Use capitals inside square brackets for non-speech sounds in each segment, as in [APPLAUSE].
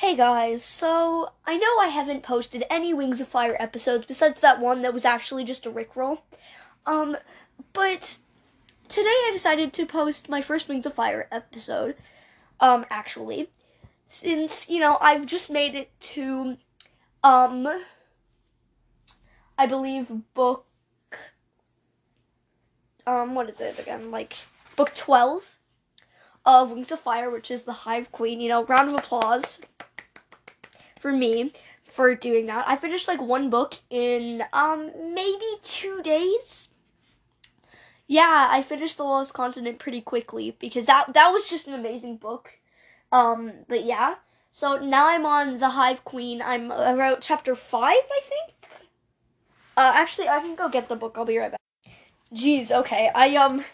Hey guys, so I know I haven't posted any Wings of Fire episodes besides that one that was actually just a Rickroll. Um, but today I decided to post my first Wings of Fire episode. Um, actually, since you know I've just made it to, um, I believe book, um, what is it again? Like book twelve of Wings of Fire, which is the Hive Queen. You know, round of applause for me for doing that. I finished like one book in um maybe two days. Yeah, I finished The Lost Continent pretty quickly because that that was just an amazing book. Um, but yeah. So now I'm on the Hive Queen. I'm about chapter five, I think. Uh, actually, I can go get the book. I'll be right back. Jeez, okay. I um,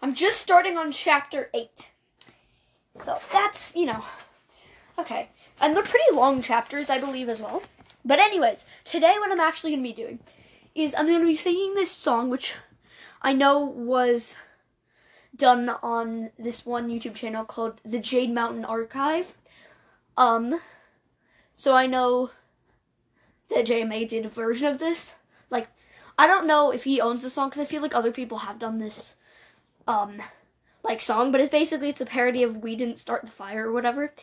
I'm just starting on chapter eight. So that's you know, okay. And they're pretty long chapters, I believe, as well. But, anyways, today what I'm actually going to be doing is I'm going to be singing this song, which I know was done on this one YouTube channel called The Jade Mountain Archive. Um, so I know that JMA did a version of this. Like, I don't know if he owns the song because I feel like other people have done this, um, like song, but it's basically it's a parody of "We Didn't Start the Fire" or whatever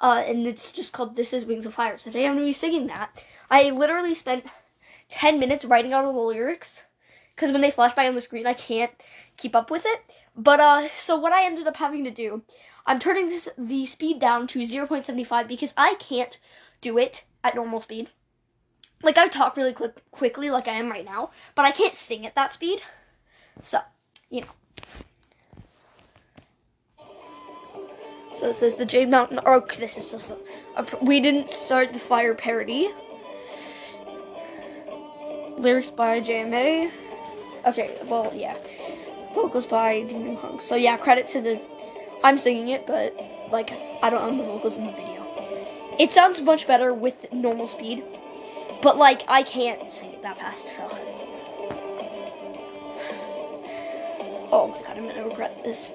uh, and it's just called This Is Wings of Fire. So today I'm to be singing that. I literally spent 10 minutes writing out all the lyrics because when they flash by on the screen, I can't keep up with it. But uh, so what I ended up having to do, I'm turning this the speed down to 0.75 because I can't do it at normal speed. Like I talk really quickly, like I am right now, but I can't sing at that speed. So, you know. So it says the Jade Mountain Arc. This is so so. We didn't start the fire parody. Lyrics by JMA. Okay, well, yeah. Vocals by Demon Hunk. So yeah, credit to the. I'm singing it, but like I don't own the vocals in the video. It sounds much better with normal speed, but like I can't sing it that fast. So. Oh my god, I'm gonna regret this.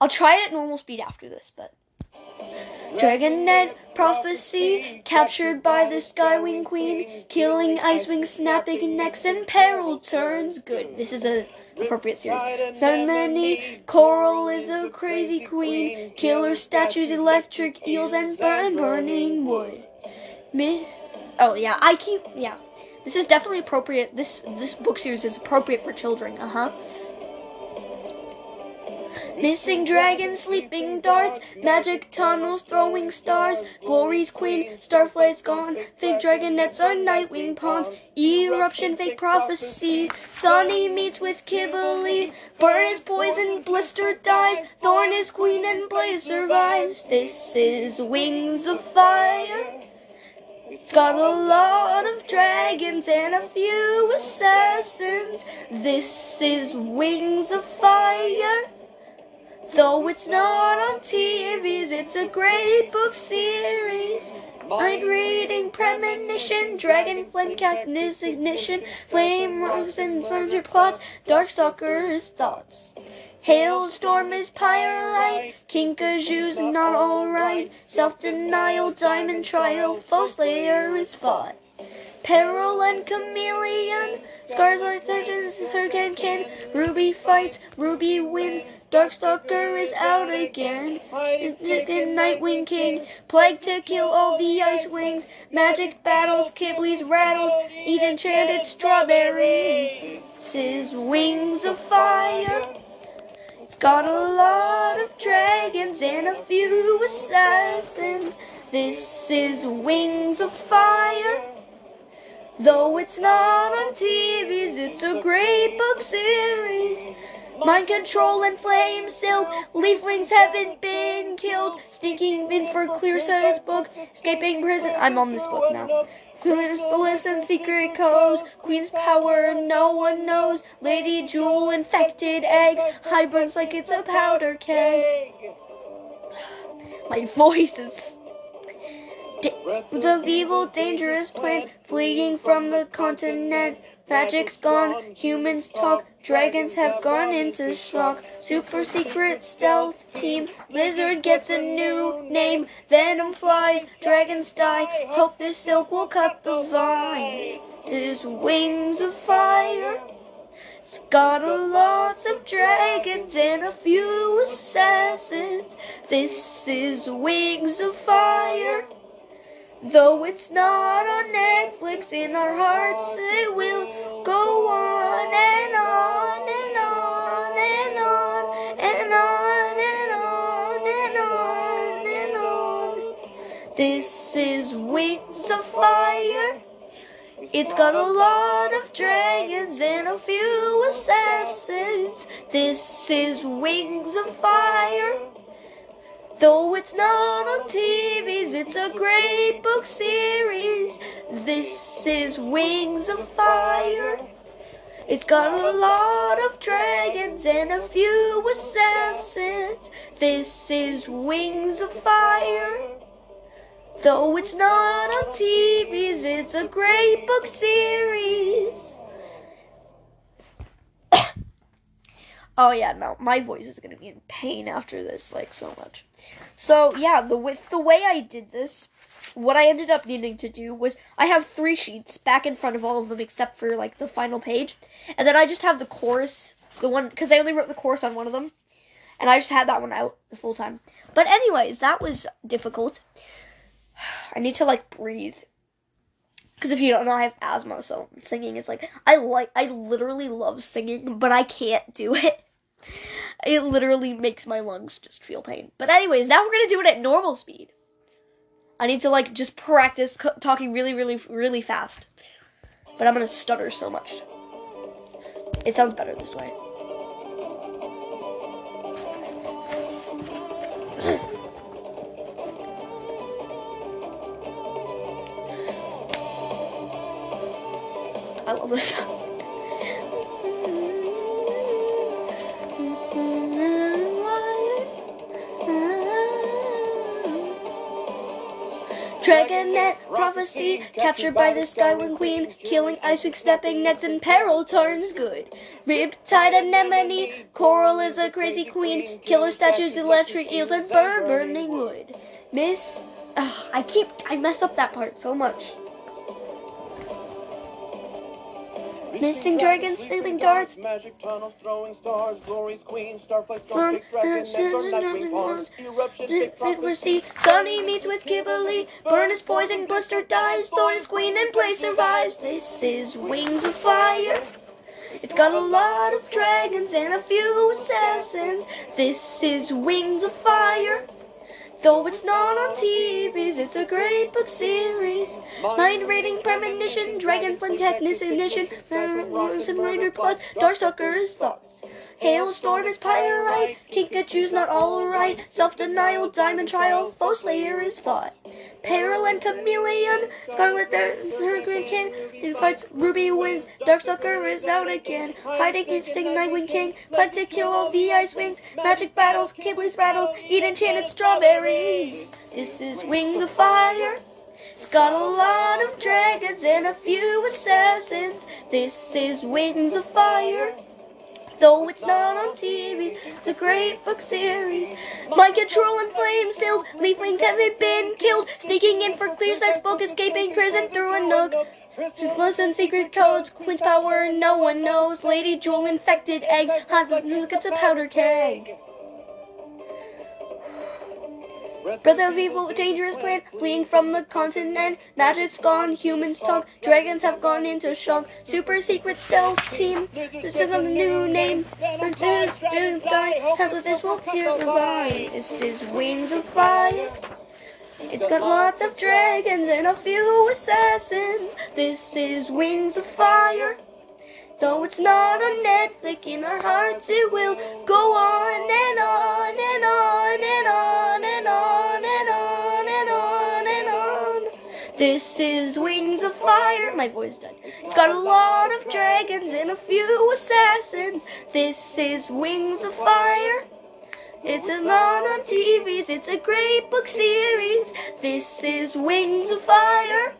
I'll try it at normal speed after this, but. Dragonet prophecy captured by the Skywing Queen, killing Icewing, snapping necks, and peril turns good. This is a appropriate series. anemone Coral is a crazy queen, killer statues, electric eels, and burn burning wood. Mi- oh yeah, I keep yeah. This is definitely appropriate. This this book series is appropriate for children. Uh huh. Missing dragons, sleeping darts, magic tunnels, throwing stars, glory's queen, starflight's gone, fake dragonets are nightwing pawns, eruption, fake prophecy, Sunny meets with Qibli, burn is poison, blister dies, thorn is queen, and blaze survives. This is wings of fire. It's got a lot of dragons and a few assassins. This is Wings of Fire. Though it's not on TVs, it's a great book series. Mind reading, premonition, dragon flame, cactus ignition, flame rose and plunger plots, darkstalker's thoughts. Hailstorm is pyrite, Kinkajou's not alright, self-denial, diamond trial, foe slayer is fought. Peril and chameleon, scars like surgeons, hurricane Ruby fights, Ruby wins, Darkstalker is out again. It's the Nightwing King. Plague to kill all the Ice Wings. Magic battles, Qibli's rattles. Eat enchanted strawberries. This is Wings of Fire. It's got a lot of dragons and a few assassins. This is Wings of Fire. Though it's not on TVs, it's a great book series. Mind control and flame silk. Leaf wings haven't been killed. Sneaking in for Clearsight's book. Escaping prison. I'm on this book now. Queen's listen secret codes. Queen's power no one knows. Lady Jewel infected eggs. High burns like it's a powder keg. My voice is. the evil, dangerous plan, fleeing from the continent, Magic's gone, humans talk, dragons have gone into shock. Super secret stealth team, lizard gets a new name. Venom flies, dragons die. Hope this silk will cut the vine. Tis wings of fire. It's got a lot of dragons and a few assassins. This is Wings of Fire. Though it's not on Netflix, in our hearts it will go on and on and on and on and on and on and on and on. This is Wings of Fire. It's got a lot of dragons and a few assassins. This is Wings of Fire. Though it's not on TVs, it's a great book series. This is Wings of Fire. It's got a lot of dragons and a few assassins. This is Wings of Fire. Though it's not on TVs, it's a great book series. Oh yeah, no, my voice is gonna be in pain after this, like so much. So yeah, the with the way I did this, what I ended up needing to do was I have three sheets back in front of all of them except for like the final page, and then I just have the chorus, the one because I only wrote the chorus on one of them, and I just had that one out the full time. But anyways, that was difficult. [SIGHS] I need to like breathe. Because if you don't know, I have asthma, so singing is like I like I literally love singing, but I can't do it. It literally makes my lungs just feel pain. But anyways, now we're gonna do it at normal speed. I need to like just practice talking really, really, really fast. But I'm gonna stutter so much. It sounds better this way. [GASPS] I love this song. Dragonet prophecy captured by the Skywing Queen, killing Icewing, stepping nets in peril turns good. Riptide anemone, coral is a crazy queen, killer statues, electric eels, and burn burning wood. Miss, ugh, I keep I mess up that part so much. Missing dragons, stealing darts. Magic tunnels, throwing stars, glory's queen, starflight, big dragon, are uh, nightwing pawns, eruption, big prophecy. Sunny meets with Qibli. Burn is poison, blister dies. Thorn is queen, and play survives. This is Wings of Fire. It's got a lot of dragons and a few assassins. This is Wings of Fire. Though it's not on TVs, it's a great book series. Mind rating, premonition, dragon flame technician, moves and minor Plus, Darkstalker's thoughts. Hailstorm is pyrite, Kinkajou's not alright, self-denial, diamond trial, foe slayer is fought. Peril and chameleon, Scarlet green king, and fights Ruby wins, Darkstalker is out again, hiding instinct, Nightwing King, plan to kill all the ice wings, magic battles, Qibli's rattles, eat enchanted This is Wings of Fire. It's got a lot of dragons and a few assassins. This is Wings of Fire. Though it's not on TV, it's a great book series. Mind control and flame still, leaf wings haven't been killed. Sneaking in for Clearsight's book, escaping prison through a nook. Just listen, secret codes, Queen's power, no one knows. Lady Jewel infected eggs, hot look it's a powder keg. Brother of evil, dangerous plan, fleeing from the continent. Magic's gone, humans talk, dragons have gone into shock. Super secret stealth team, this is a new name. The Jews didn't die, half of this will hear the. This is Wings of Fire. It's got lots of dragons and a few assassins. This is Wings of Fire. Though it's not on Netflix, in our hearts it will go on and on and on and on This is Wings of Fire. My voice done. It's got a lot of dragons and a few assassins. This is Wings of Fire. It's not on TVs, it's a great book series. This is Wings of Fire.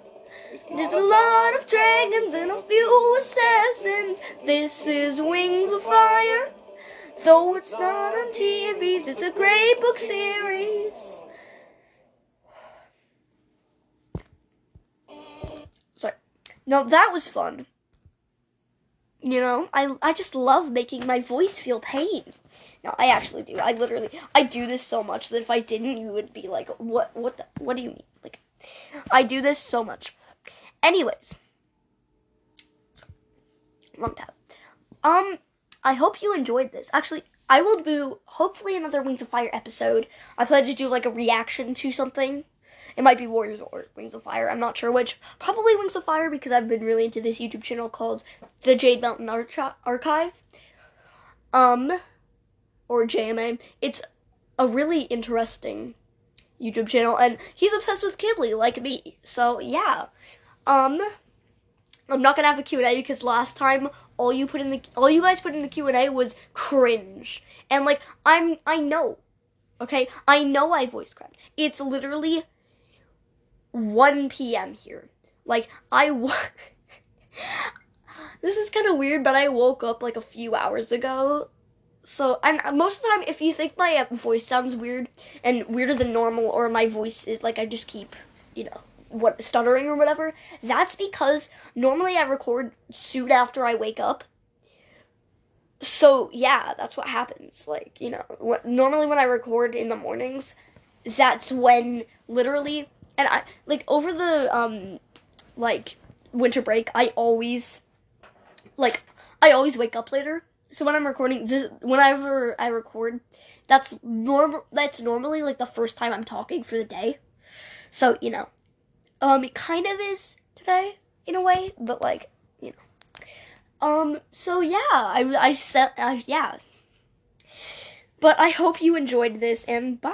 There's a lot of dragons and a few assassins. This is Wings of Fire. Though it's not on TVs, it's a great book series. No, that was fun. You know, I I just love making my voice feel pain. No, I actually do. I literally I do this so much that if I didn't, you would be like, "What? What? The, what do you mean?" Like, I do this so much. Anyways, wrong tab. Um, I hope you enjoyed this. Actually, I will do hopefully another Wings of Fire episode. I plan to do like a reaction to something. It might be Warriors or Wings of Fire. I'm not sure which. Probably Wings of Fire because I've been really into this YouTube channel called the Jade Mountain Arch- Archive. Um, or JMA. It's a really interesting YouTube channel, and he's obsessed with Qibli like me. So yeah. Um, I'm not gonna have a Q&A because last time all you put in the all you guys put in the Q&A was cringe. And like I'm I know. Okay? I know I voice cracked. It's literally 1 p.m. here. Like I w- [LAUGHS] This is kind of weird, but I woke up like a few hours ago. So, and most of the time if you think my uh, voice sounds weird and weirder than normal or my voice is like I just keep, you know, what stuttering or whatever, that's because normally I record soon after I wake up. So yeah, that's what happens. Like you know, normally when I record in the mornings, that's when literally, and I like over the um, like winter break, I always, like, I always wake up later. So when I'm recording this, whenever I record, that's normal. That's normally like the first time I'm talking for the day. So you know, um, it kind of is today in a way, but like you know. Um. So yeah, I I said uh, yeah. But I hope you enjoyed this, and bye.